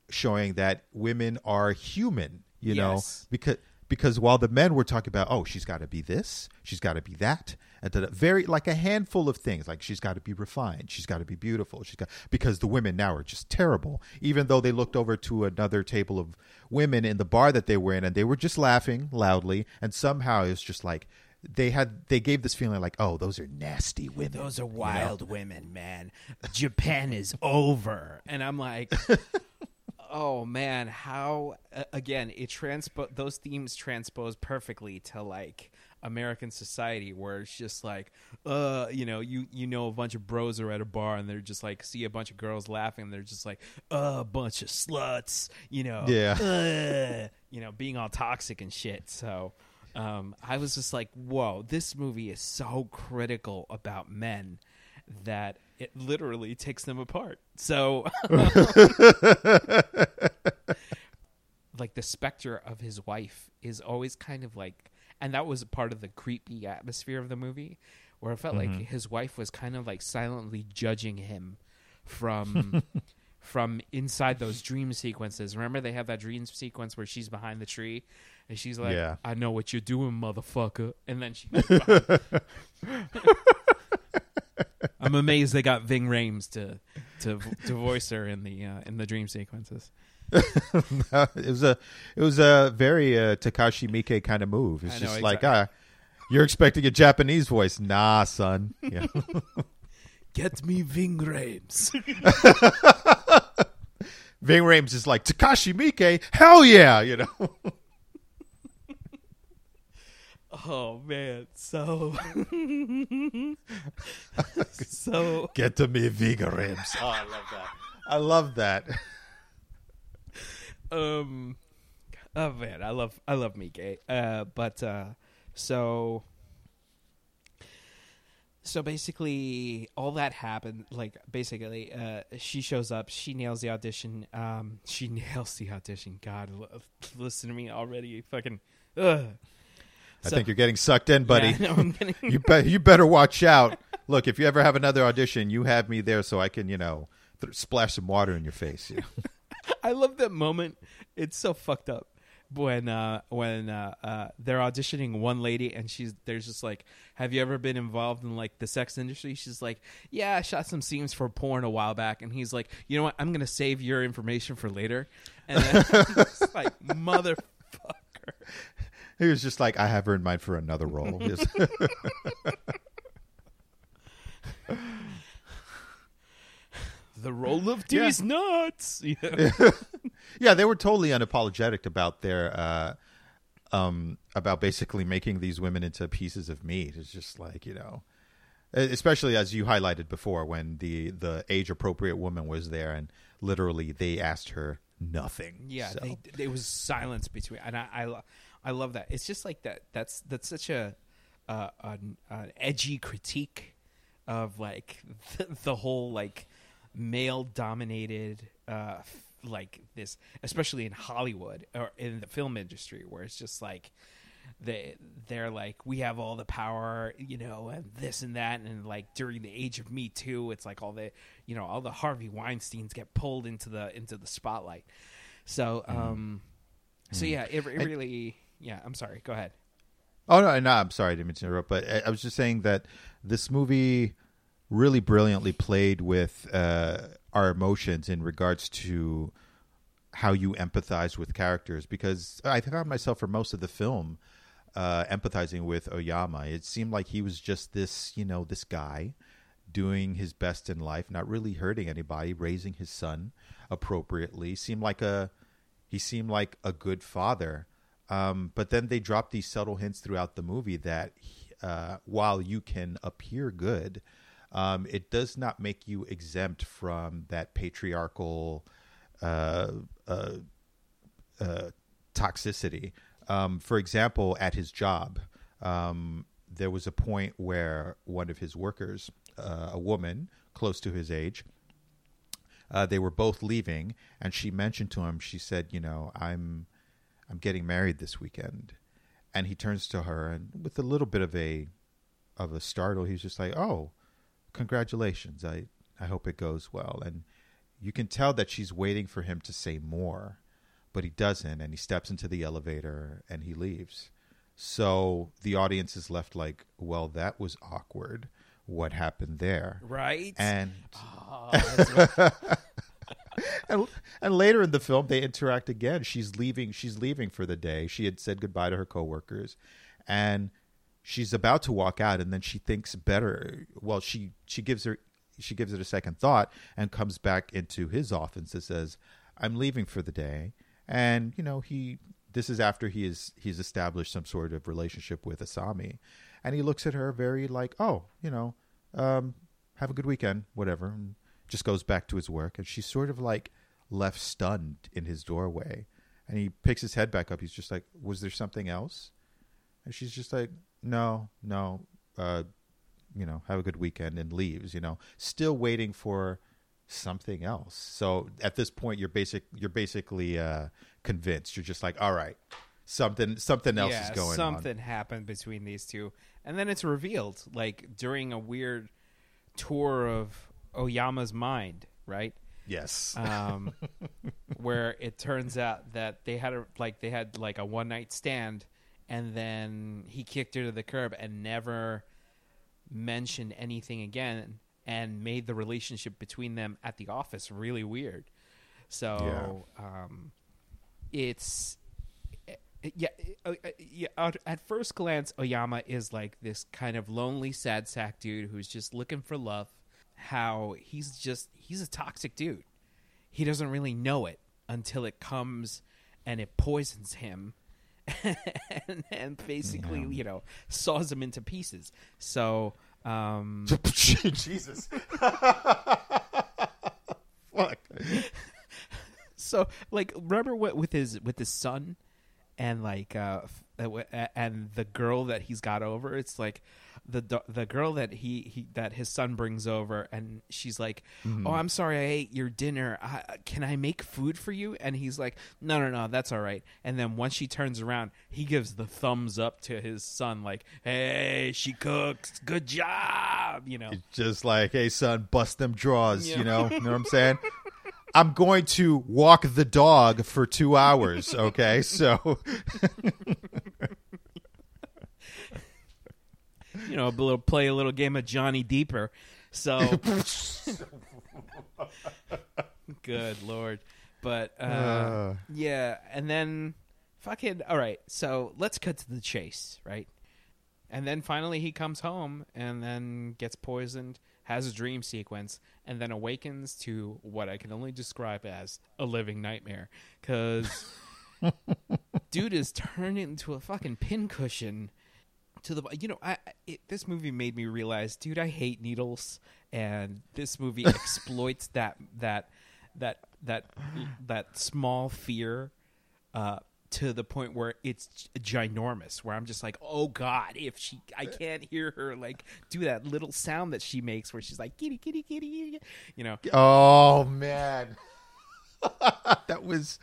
showing that women are human, you Yes. know, because because while the men were talking about, oh, she's got to be this, she's got to be that, and da- da- very like a handful of things, like she's got to be refined, she's got to be beautiful, she's got because the women now are just terrible. Even though they looked over to another table of women in the bar that they were in, and they were just laughing loudly, and somehow it's just like they had they gave this feeling like, oh, those are nasty women. Those are you know? wild women, man. Japan is over. And I'm like, <laughs> oh man, how uh, again, it transpo those themes transpose perfectly to like American society where it's just like uh you know you you know a bunch of bros are at a bar and they're just like see a bunch of girls laughing and they're just like uh, a bunch of sluts you know Yeah. uh, you know being all toxic and shit so um, I was just like, whoa, this movie is so critical about men that it literally takes them apart. So, <laughs> like, the specter of his wife is always kind of like, and that was part of the creepy atmosphere of the movie, where it felt like his wife was kind of like silently judging him from. <laughs> From inside those dream sequences, remember they have that dream sequence where she's behind the tree, and she's like, Yeah. "I know what you're doing, motherfucker," and then she. <laughs> goes I'm amazed they got Ving Rhames to to to voice her in the uh, in the dream sequences. <laughs> it was a it was a very uh, Takashi Miike kind of move. It's I know, just like exactly. ah, you're expecting a Japanese voice, nah, son. Yeah. <laughs> Get me Ving Rhames. <laughs> Ving Rhames is like Takashi Miike, hell yeah, you know. oh man, so so Get to me, Ving Rhames. Oh, I love that. I love that. Um oh man, I love I love Mike. Uh but uh so so basically all that happened like basically uh she shows up she nails the audition um she <laughs> nails the audition god l- listen to me already fucking ugh. I So- think you're getting sucked in, buddy. Yeah, <laughs> I'm getting you be- you better watch out. Look, if you ever have another audition, you have me there so I can, you know, th- splash some water in your face. you know? <laughs> <laughs> I love that moment. It's so fucked up when uh, when uh, uh, they're auditioning one lady and she's there's just like, have you ever been involved in like the sex industry? She's like, yeah, I shot some scenes for porn a while back, and he's like, you know what? I'm gonna save your information for later. And then <laughs> it's like, motherfucker. He was just like, I have her in mind for another role. <laughs> The role of Yeah. these nuts. <laughs> Yeah. <laughs> yeah, they were totally unapologetic about their uh um about basically making these women into pieces of meat. It's just like, you know, especially as you highlighted before when the the age appropriate woman was there and literally they asked her nothing. Yeah, So- they, there was silence between, and I, I, I love that. It's just like that. That's that's such a, uh, an, an edgy critique of like <laughs> the, the whole like male dominated, uh, like this, especially in Hollywood or in the film industry, where it's just like they they're like we have all the power you know and this and that and like during the age of me too it's like all the you know all the harvey weinsteins get pulled into the into the spotlight. So um so yeah it, it really yeah i'm sorry go ahead. Oh no, no, I'm sorry, I didn't to interrupt, but I, I was just saying that this movie really brilliantly played with uh, our emotions in regards to how you empathize with characters. Because I found myself for most of the film uh, empathizing with Oyama. It seemed like he was just this, you know, this guy doing his best in life, not really hurting anybody, raising his son appropriately. Seemed like a he seemed like a good father. Um, but then they dropped these subtle hints throughout the movie that uh, while you can appear good, um, it does not make you exempt from that patriarchal uh, uh, uh, toxicity. Um, for example, at his job, um, there was a point where one of his workers, uh, a woman close to his age, uh, they were both leaving, and she mentioned to him, she said, "You know, I'm, I'm getting married this weekend," and he turns to her, and with a little bit of a, of a startle, he's just like, "Oh, congratulations! I, I hope it goes well." And you can tell that she's waiting for him to say more, but he doesn't, and he steps into the elevator and he leaves. So the audience is left like, "Well, that was awkward." What happened there? Right? And Oh, <laughs> and, and later in the film they interact again she's leaving she's leaving for the day she had said goodbye to her coworkers and she's about to walk out and then she thinks better. Well she she gives her she gives it a second thought and comes back into his office and says i'm leaving for the day. And you know he this is after he is he's established some sort of relationship with asami. And he looks at her very like oh you know um have a good weekend whatever and just goes back to his work. And she's sort of like left stunned in his doorway. And he picks his head back up. He's just like was there something else? And she's just like no no uh you know have a good weekend and leaves you know. Still waiting for something else. So at this point you're basic you're basically uh convinced. You're just like all right something something else yeah, is going on. something happened between these two, and then it's revealed like during a weird tour of Oyama's mind, right? yes. Um, <laughs> where it turns out that they had a like they had like a one night stand, and then he kicked her to the curb and never mentioned anything again, and made the relationship between them at the office really weird. So, um, it's yeah, uh, uh, yeah. At first glance, Oyama is like this kind of lonely, sad sack dude who's just looking for love. How he's just he's a toxic dude. He doesn't really know it until it comes and it poisons him, and, <laughs> and basically, Yeah. you know, saws him into pieces. So, um, <laughs> jesus <laughs> fuck so like remember what with his with his son and like uh uh, and the girl that he's got over it's like the the girl that he, he that his son brings over and she's like mm-hmm. oh i'm sorry i ate your dinner I, can i make food for you and he's like no no no that's all right and then once she turns around he gives the thumbs up to his son like hey she cooks good job you know just like, hey son, bust them draws. Yeah. You know, you know what I'm saying? <laughs> I'm going to walk the dog for two hours. Okay, so <laughs> you know, a little play a little game of Johnny Deeper. So <laughs> good lord, but uh, Uh. yeah, and then fucking all right. So let's cut to the chase, right? And then finally he comes home and then gets poisoned, has a dream sequence, and then awakens to what I can only describe as a living nightmare. Because <laughs> dude is turned into a fucking pincushion to the you know I it, this movie made me realize dude I hate needles. And this movie <laughs> exploits that that that that that small fear uh to the point where it's ginormous where I'm just like oh god if she I can't hear her like do that little sound that she makes where she's like kitty kitty kitty, kitty you know? Oh man, <laughs> that was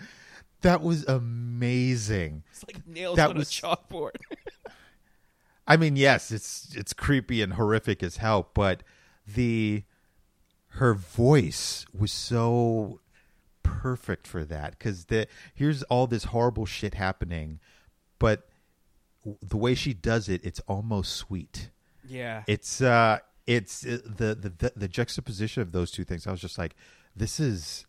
that was amazing. it's like nails That on was- a chalkboard <laughs> I mean, yes, it's it's creepy and horrific as hell, but the her voice was so perfect for that because the here's all this horrible shit happening, but the way she does it, it's almost sweet. yeah It's uh, it's uh, the the the, the juxtaposition of those two things. I was just like, this is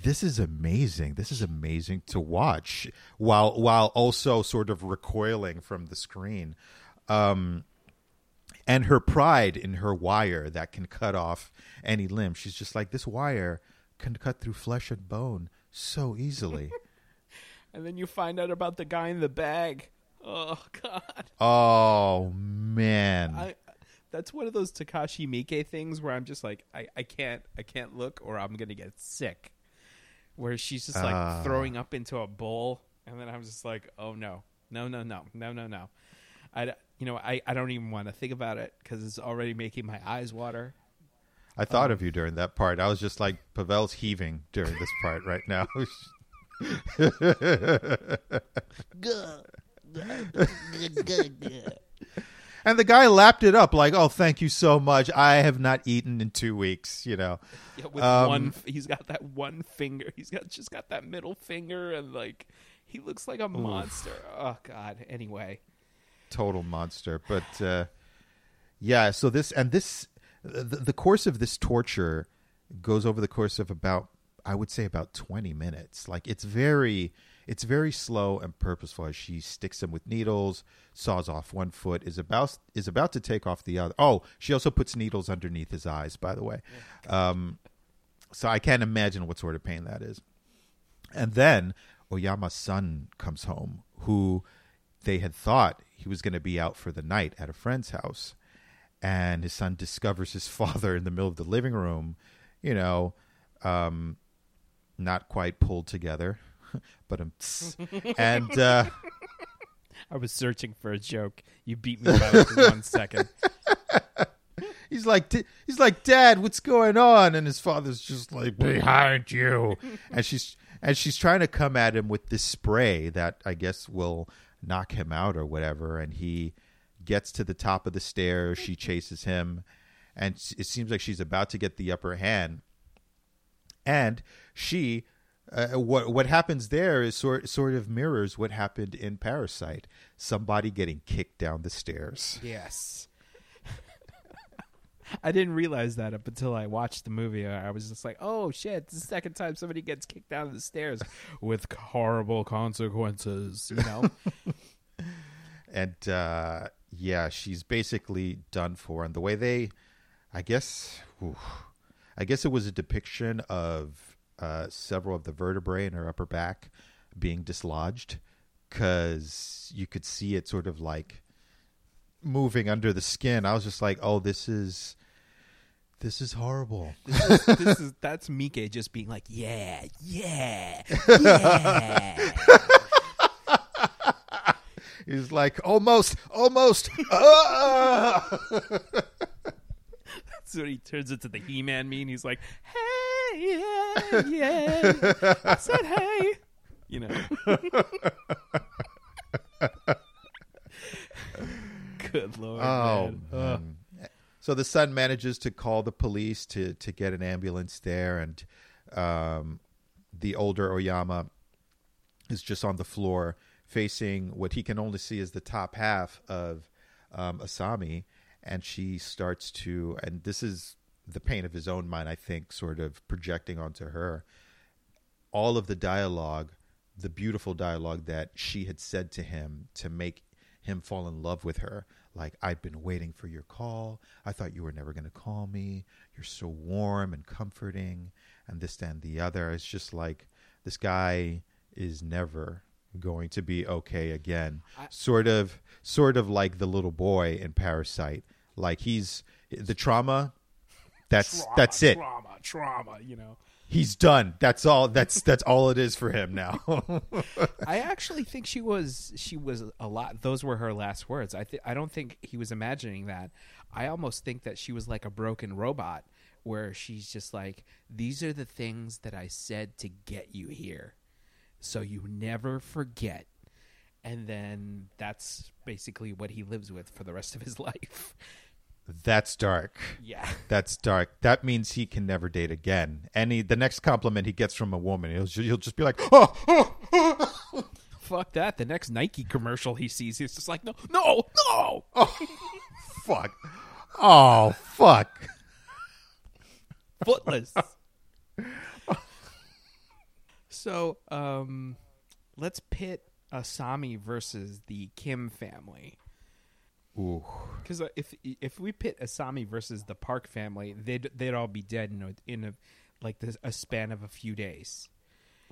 this is amazing. This is amazing to watch while while also sort of recoiling from the screen. Um and her pride in her wire that can cut off any limb. She's just like this wire can cut through flesh and bone so easily. <laughs> and then you find out about the guy in the bag oh <laughs> god oh man. I that's one of those Takashi Miike things where I'm just like I, I can't I can't look or I'm gonna get sick. Where she's just like Ah. throwing up into a bowl, and then I'm just like, oh no, no, no, no, no, no, no. I you know, I, I don't even want to think about it because it's already making my eyes water. I thought of you during that part. I was just like Pablo's heaving during this part right now. <laughs> and the guy lapped it up like, "Oh, thank you so much. I have not eaten in two weeks." You know, Yeah, with Um, one, he's got that one finger. He's got just got that middle finger, and like he looks like a monster. Oh God. Anyway, total monster. But uh, yeah, so this and this, the, the course of this torture goes over the course of about, I would say, about twenty minutes. Like it's very, it's very slow and purposeful. As she sticks him with needles, saws off one foot, is about is about to take off the other. Oh, she also puts needles underneath his eyes. By the way, um, so I can't imagine what sort of pain that is. And then Oyama's son comes home, who they had thought he was going to be out for the night at a friend's house. And his son discovers his <laughs> father in the middle of the living room, you know, um, not quite pulled together, <laughs> but um, and uh, <laughs> I was searching for a joke. You beat me by like one second. he's like, he's like, Dad, what's going on? And his father's just like, behind you, and she's and she's trying to come at him with this spray that I guess will knock him out or whatever. And he gets to the top of the stairs. She chases him, and it seems like she's about to get the upper hand. And she, uh, what what happens there is sort sort of mirrors what happened in Parasite. Somebody getting kicked down the stairs. Yes. <laughs> I didn't realize that up until I watched the movie. I was just like, "Oh shit!" It's the second time somebody gets kicked down the stairs <laughs> with horrible consequences. You know, <laughs> and uh, yeah, she's basically done for. And the way they, I guess, oof, I guess it was a depiction of uh, several of the vertebrae in her upper back being dislodged because you could see it sort of like moving under the skin. I was just like, oh, this is. This is horrible. this is, this is that's Mike just being like, "Yeah, yeah, yeah." <laughs> He's like, almost, almost. <laughs> so he turns into the He-Man meme. He's like, "Hey, yeah, yeah." I said, "Hey," you know. <laughs> Good lord. Oh, man. Man. So the son manages to call the police to to get an ambulance there, and um, the older Oyama is just on the floor, facing what he can only see is the top half of um, Asami, and she starts to, and this is the pain of his own mind, I think, sort of projecting onto her. All of the dialogue, the beautiful dialogue that she had said to him to make him fall in love with her. Like, I've been waiting for your call. I thought you were never going to call me. You're so warm and comforting, and this, and the other. It's just like this guy is never going to be okay again. I- sort of, sort of like the little boy in Parasite. Like he's the trauma. That's Trauma, that's it. Trauma, trauma. You know. He's done. That's all. That's that's all it is for him now. <laughs> I actually think she was she was a lot. Those were her last words. I I don't think he was imagining that. I almost think that she was like a broken robot, where she's just like, "These are the things that I said to get you here, so you never forget." And then that's basically what he lives with for the rest of his <laughs> life. That's dark. Yeah. That's dark. That means he can never date again. Any the next compliment he gets from a woman, he'll he'll just be like, "Oh, oh, oh." Fuck that. The next Nike commercial he sees, he's just like, "No, no, no." fuck, oh, fuck." footless. so, um, let's pit Asami versus the Kim family. Ooh, Because if if we pit Asami versus the Park family, they'd they'd all be dead in a, in a like this, a span of a few days.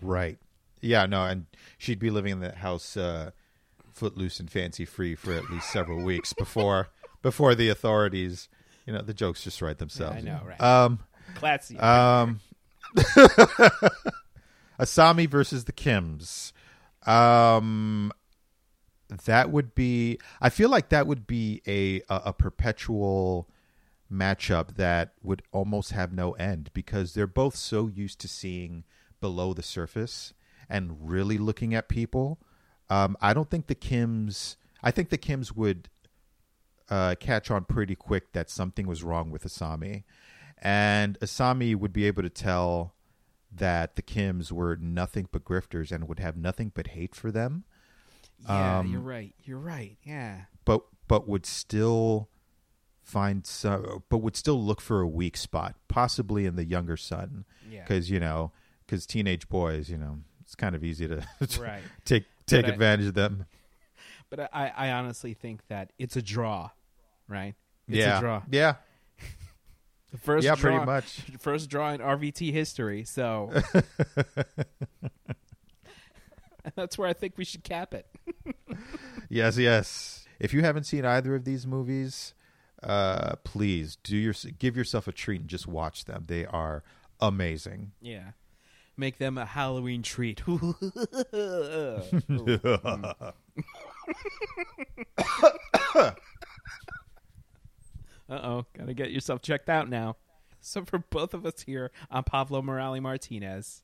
right. Yeah, no, and she'd be living in the house, uh, footloose and fancy free for at least several weeks before <laughs> before the authorities. You know, the jokes just write themselves. I know, right? Um. Classy. Um, <laughs> Asami versus the Kims. Um, that would be. I feel like that would be a a, a perpetual matchup that would almost have no end because they're both so used to seeing below the surface and really looking at people. Um, I don't think the Kims. I think the Kims would uh, catch on pretty quick that something was wrong with Asami, and Asami would be able to tell that the Kims were nothing but grifters and would have nothing but hate for them. Yeah, Um, you're right. You're right. Yeah. but but would still find some, but would still look for a weak spot, possibly in the younger son, Yeah. because you know, because teenage boys, you know, it's kind of easy to <laughs> Right. take take But I- advantage of them. <laughs> But I, I honestly think that it's a draw, right? It's yeah, a draw. yeah, <laughs> The first yeah, draw, pretty much. First draw in RVT history. So <laughs> that's where I think we should cap it. <laughs> Yes, yes. If you haven't seen either of these movies, uh, please do your give yourself a treat and just watch them. They are amazing. Yeah. Make them a Halloween treat. <laughs> uh oh. Gotta get yourself checked out now. So, for both of us here, I'm Pablo Morales Martinez.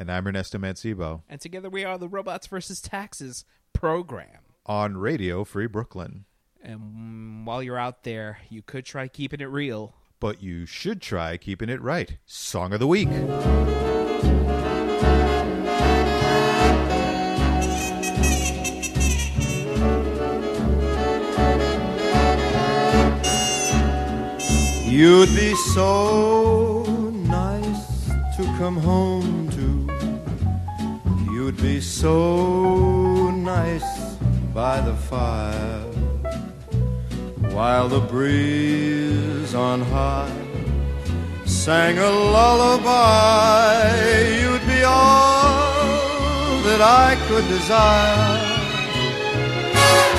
And I'm Ernesto Mancibo And together we are the Robots versus Taxes program. on Radio Free Brooklyn. And while you're out there, you could try keeping it real. But you should try keeping it right. Song of the week. You'd be so nice to come home to. You'd be so nice by the fire while the breeze on high sang a lullaby. You'd be all that I could desire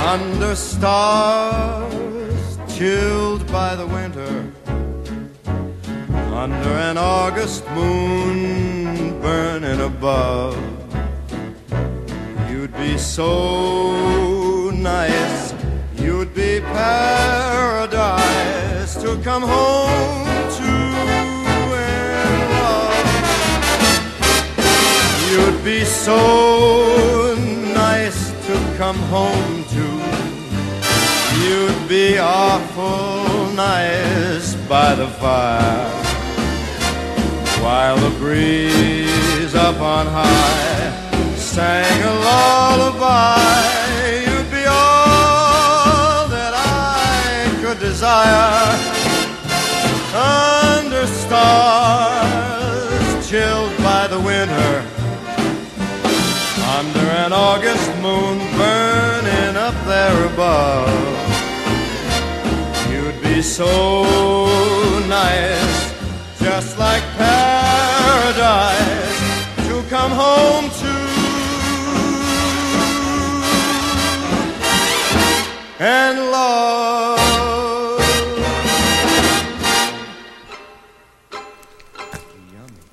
under stars chilled by the winter under an August moon burning above. Be so nice, you'd be paradise to come home to and love. You'd be so nice to come home to. You'd be awful nice by the fire while the breeze up on high sang a lullaby. You'd be all that I could desire under stars chilled by the winter under an August moon burning up there above. You'd be so nice, just like paradise, to come home to. and love. Yummy.